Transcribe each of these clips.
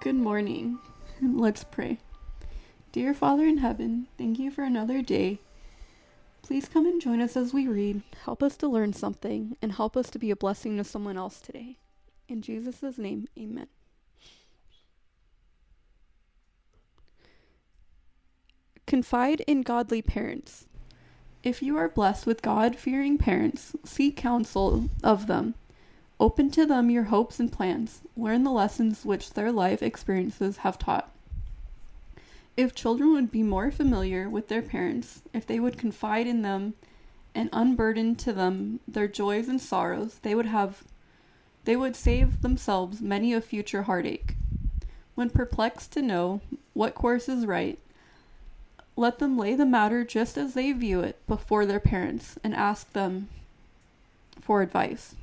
Good morning. Let's pray. Dear Father in heaven, thank you for another day. Please come and join us as we read. Help us to learn something and help us to be a blessing to someone else today. In Jesus' name, amen. Confide in godly parents. If you are blessed with God fearing parents, seek counsel of them. Open to them your hopes and plans. Learn the lessons which their life experiences have taught. If children would be more familiar with their parents, if they would confide in them and unburden to them their joys and sorrows, they would have they would save themselves many a future heartache. When perplexed to know what course is right, let them lay the matter just as they view it before their parents and ask them for advice.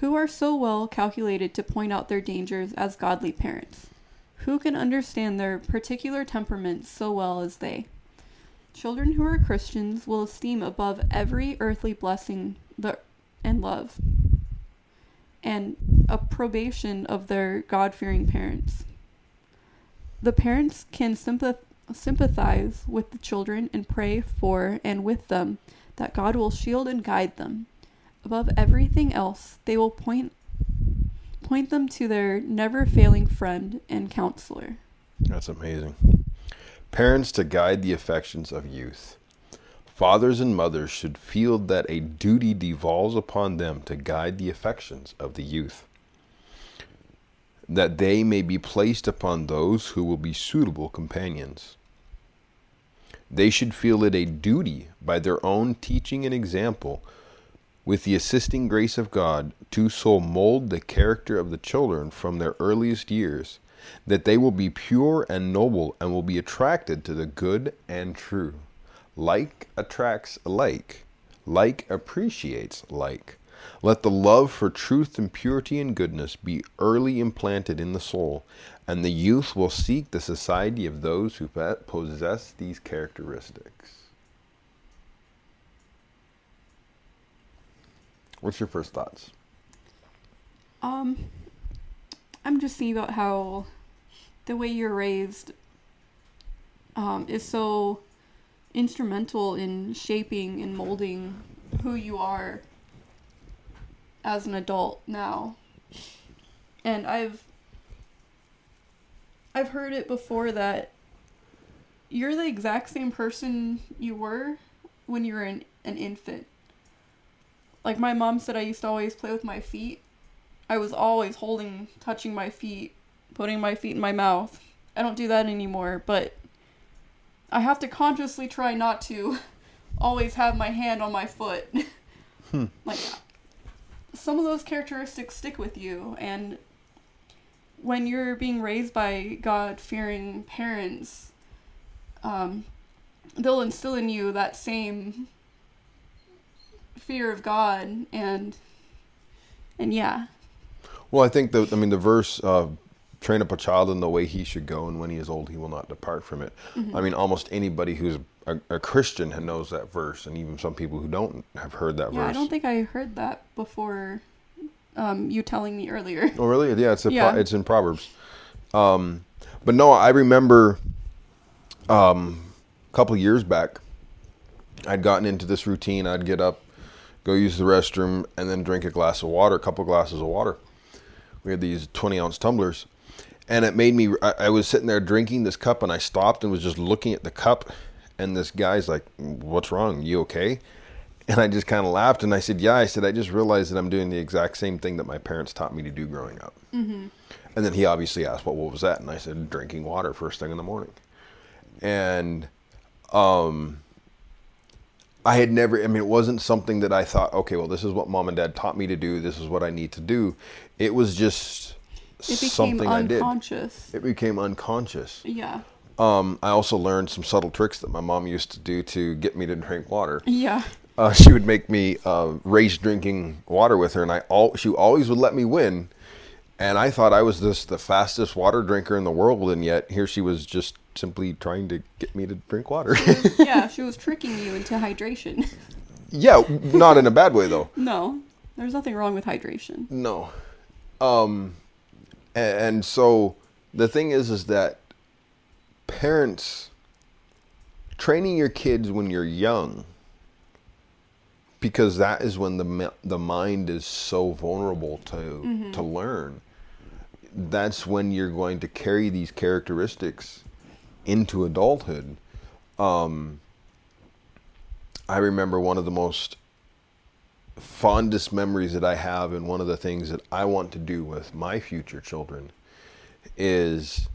Who are so well calculated to point out their dangers as godly parents? Who can understand their particular temperaments so well as they? Children who are Christians will esteem above every earthly blessing the and love and approbation of their God fearing parents. The parents can sympath- sympathize with the children and pray for and with them that God will shield and guide them. Above everything else, they will point point them to their never failing friend and counselor. That's amazing. Parents to guide the affections of youth. Fathers and mothers should feel that a duty devolves upon them to guide the affections of the youth, that they may be placed upon those who will be suitable companions. They should feel it a duty by their own teaching and example, with the assisting grace of God, to so mold the character of the children from their earliest years that they will be pure and noble and will be attracted to the good and true. Like attracts like, like appreciates like. Let the love for truth and purity and goodness be early implanted in the soul, and the youth will seek the society of those who possess these characteristics. What's your first thoughts? Um, I'm just thinking about how the way you're raised um, is so instrumental in shaping and molding who you are as an adult now. And I've I've heard it before that you're the exact same person you were when you were an, an infant. Like my mom said I used to always play with my feet. I was always holding touching my feet putting my feet in my mouth. I don't do that anymore, but I have to consciously try not to always have my hand on my foot. hmm. Like some of those characteristics stick with you and when you're being raised by God-fearing parents, um, they'll instill in you that same fear of God and and yeah. Well, I think the I mean the verse uh, train up a child in the way he should go, and when he is old, he will not depart from it. Mm-hmm. I mean, almost anybody who's a, a, Christian knows that verse, and even some people who don't have heard that yeah, verse. I don't think I heard that before um, you telling me earlier. Oh, really? Yeah, it's a yeah. Pro- it's in Proverbs. Um, but no, I remember um, a couple years back, I'd gotten into this routine. I'd get up, go use the restroom, and then drink a glass of water, a couple glasses of water. We had these 20 ounce tumblers. And it made me I, I, was sitting there drinking this cup and i stopped and was just looking at the cup. And this guy's like what's wrong? You okay? And i just kind of laughed and i said yeah i said i just realized that i'm doing the exact same thing that my parents taught me to do growing up. Mm-hmm. and then he obviously asked well, what was that? And i said drinking water first thing in the morning. And um I had never, I mean, it wasn't something that I thought, okay, well, this is what mom and dad taught me to do. This is what I need to do. It was just it became unconscious. It became unconscious. Yeah. Um, I also learned some subtle tricks that my mom used to do to get me to drink water. Yeah. Uh, she would make me uh, race drinking water with her, and I all she always would let me win. And I thought I was this the fastest water drinker in the world, and yet here she was just simply trying to get me to drink water. yeah, she was tricking you into hydration. yeah, not in a bad way though. No, there's nothing wrong with hydration. No. Um, And, and so the thing is, is that parents training your kids when you're young, because that is when the the mind is so vulnerable to to learn. That's when you're going to carry these characteristics into adulthood. Um, I remember one of the most fondest memories that I have, and one of the things that I want to do with my future children is,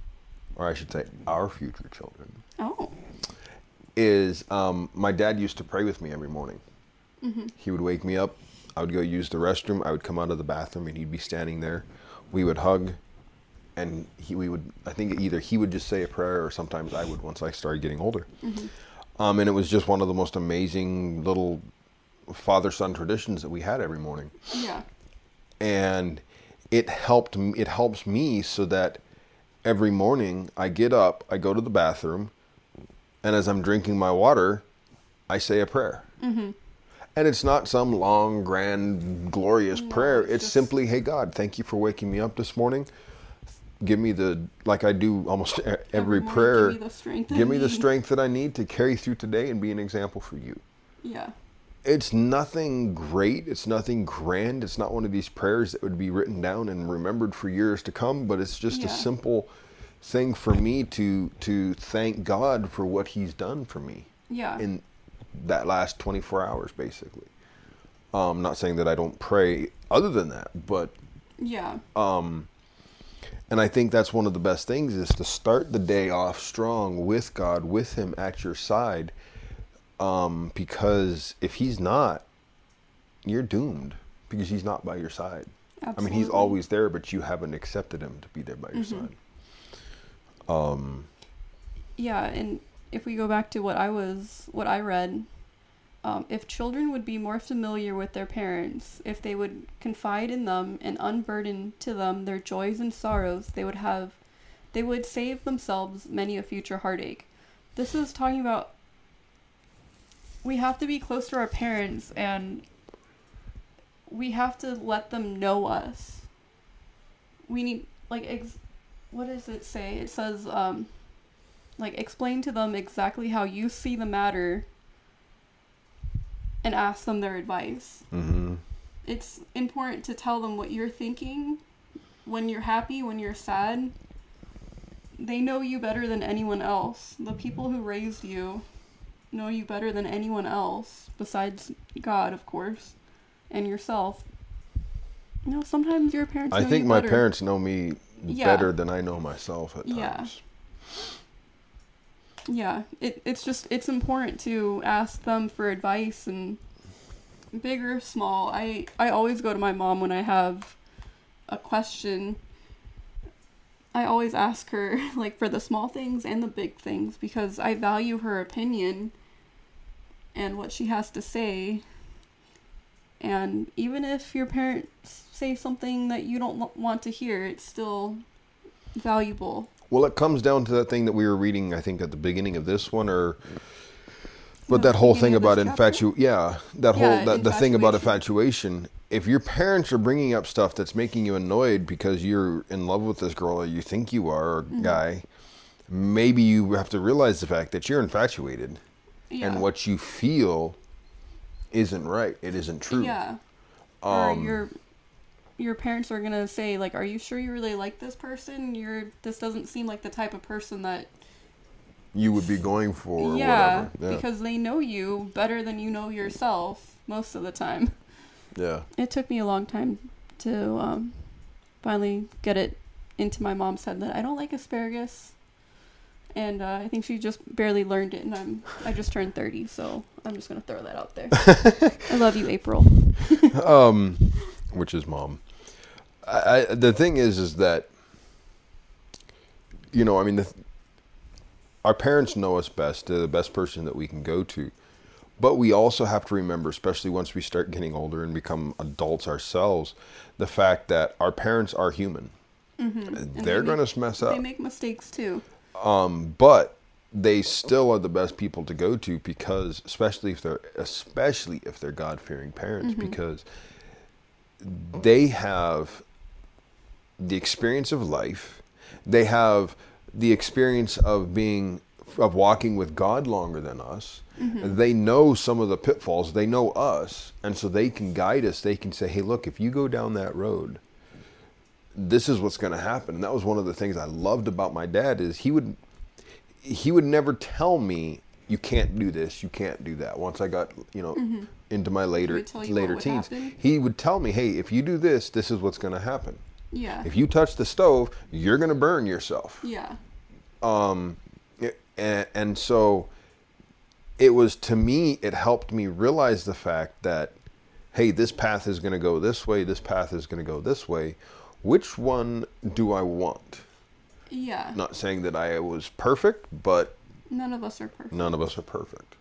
or I should say, our future children, Oh. is um, my dad used to pray with me every morning. He would wake me up. I would go use the restroom. I would come out of the bathroom, and he'd be standing there. We would hug, and he we would. I think either he would just say a prayer, or sometimes I would once I started getting older. Um, and it was just one of the most amazing little father son traditions that we had every morning Yeah. and it helped it helps me so that every morning I get up, I go to the bathroom, and as I'm drinking my water, I say a prayer. Mm-hmm. And it's not some long, grand, glorious prayer. it's It's just- simply, "Hey God, thank you for waking me up this morning. Give me the like I do almost e- every, morning, prayer. Give me the strength. Give me the strength that I need to carry through today and be an example for you." Yeah. it's nothing great. It's nothing grand. It's not one of these prayers that would be written down and remembered for years to come. But it's just a simple thing for me to to thank God for what He's done for me Yeah. in that last 24 hours, basically. Um, not saying that I don't pray other than that, but yeah. And I think that's one of the best things is to start the day off strong with God, with Him at your side. Um, because if He's not, you're doomed because He's not by your side. I mean, He's Mm-hmm. always there, but you haven't accepted Him to be there by your side. Yeah, and if we go back to what I was, what I read, um, if children would be more familiar with their parents, if they would confide in them and unburden to them their joys and sorrows, they would have, they would save themselves many a future heartache. This is talking about. We have to be close to our parents, and we have to let them know us. We need like ex- what does it say? It says um like explain to them exactly how you see the matter and ask them their advice. Mm-hmm. It's important to tell them what you're thinking when you're happy, when you're sad. They know you better than anyone else. The people who raised you know you better than anyone else besides God, of course, and yourself. You know, sometimes your parents I know think my better. parents know me Yeah. better than I know myself at times. Yeah, it, it's just it's important to ask them for advice and big or small. I I always go to my mom when I have a question. I always ask her like for the small things and the big things because I value her opinion and what she has to say. And even if your parents say something that you don't want to hear, it's still valuable. Well, it comes down to that thing that we were reading, I think, at the beginning of this one, or but The that whole thing about this chapter? infatu yeah, that Yeah, whole that the thing about infatuation. If your parents are bringing up stuff that's making you annoyed because you're in love with this girl or you think you are or Mm-hmm. guy, maybe you have to realize the fact that you're infatuated Yeah. and what you feel isn't right. It isn't true. Yeah. Um, or your your parents are gonna say like, "Are you sure you really like this person? You're this doesn't seem like the type of person that." You would be going for yeah, whatever. Yeah. because they know you better than you know yourself most of the time. yeah. It took me a long time to um, finally get it into my mom's head that I don't like asparagus. And uh, I think she just barely learned it, and I'm I just turned thirty, so I'm just gonna throw that out there. I love you, April. um, which is mom. I, I, the thing is, is that you know, I mean, the, our parents know us best. They're the best person that we can go to. But we also have to remember, especially once we start getting older and become adults ourselves, the fact that our parents are human. Mm-hmm. They're they going to mess up. They make mistakes too. Um, but they still are the best people to go to because, especially if they're, especially if they're God fearing parents, because they have the experience of life. They have the experience of being of walking with God longer than us. Mm-hmm. They know some of the pitfalls. They know us, and so they can guide us. They can say, "Hey, look, if you go down that road, this is what's going to happen." And that was one of the things I loved about my dad is he would he would never tell me you can't do this, you can't do that. Once I got, you know, mm-hmm. into my later would tell you later teens, happen? he would tell me, "Hey, if you do this, this is what's going to happen. Yeah. If you touch the stove, you're going to burn yourself." yeah. um and, and so it was to me it helped me realize the fact that hey this path is going to go this way this path is going to go this way which one do i want Yeah. not saying that i was perfect but None of us are perfect. none of us are perfect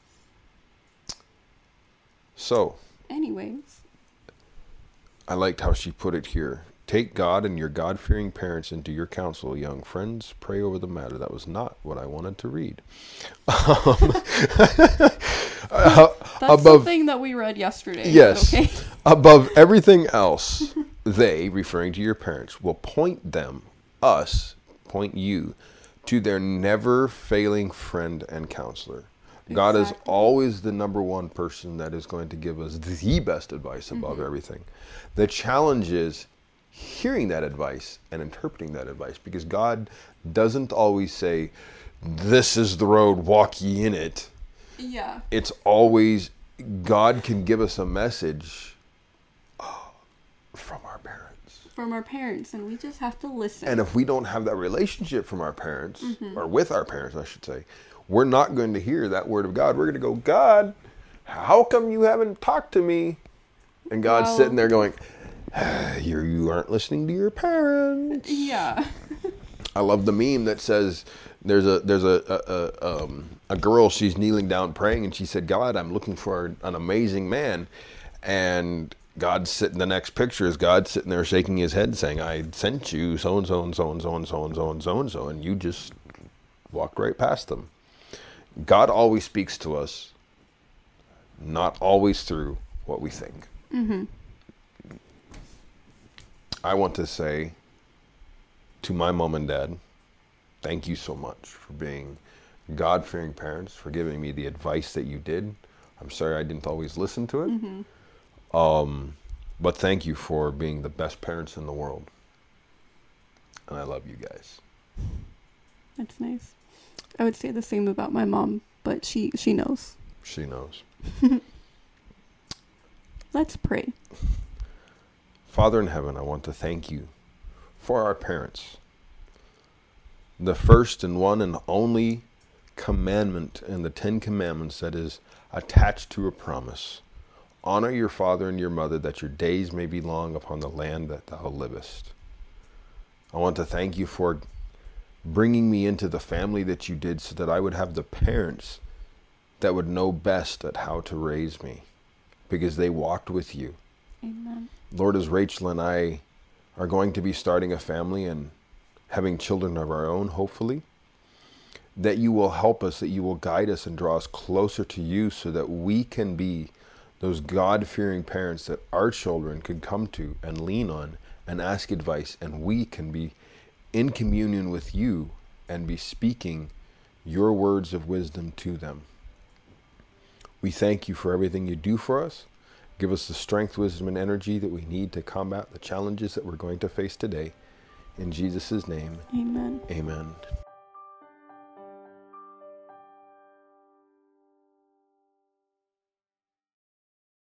so Anyways. I liked how she put it here. Take God and your God fearing parents into your counsel, young friends. Pray over the matter. That was not what I wanted to read. Um, uh, That's above, something that we read yesterday. yes, Okay. above everything else, they, referring to your parents, will point them, us, point you, to their never failing friend and counselor. God is always the number one person that is going to give us the best advice above everything. The challenge is hearing that advice and interpreting that advice because God doesn't always say, This is the road, walk ye in it. Yeah. It's always, God can give us a message uh, from our parents. From our parents, and we just have to listen. And if we don't have that relationship from our parents, Mm-hmm. or with our parents, I should say, we're not going to hear that word of God. We're going to go, God, how come you haven't talked to me? And God's Well- sitting there going, "Ah, you you aren't listening to your parents. yeah. I love the meme that says there's a there's a a, a, um, a girl she's kneeling down praying and she said God I'm looking for an amazing man and God's sitting the next picture is God sitting there shaking his head saying I sent you so and so and so and so and so and so and so and so and you just walked right past them. God always speaks to us, not always through what we think. I want to say to my mom and dad, thank you so much for being God fearing parents, for giving me the advice that you did. I'm sorry I didn't always listen to it. Um, but thank you for being the best parents in the world. And I love you guys. That's nice. I would say the same about my mom, but she she knows. She knows. Let's pray. Father in heaven, I want to thank you for our parents. The first and one and only commandment in the Ten Commandments that is attached to a promise. Honor your father and your mother that your days may be long upon the land that thou livest. I want to thank you for bringing me into the family that you did so that I would have the parents that would know best at how to raise me because they walked with you. Amen. Lord, as Rachel and I are going to be starting a family and having children of our own, hopefully, that you will help us, that you will guide us and draw us closer to you so that we can be those God fearing parents that our children could come to and lean on and ask advice, and we can be in communion with you and be speaking your words of wisdom to them. We thank you for everything you do for us. Give us the strength, wisdom, and energy that we need to combat the challenges that we're going to face today. In Jesus' name, Amen. amen.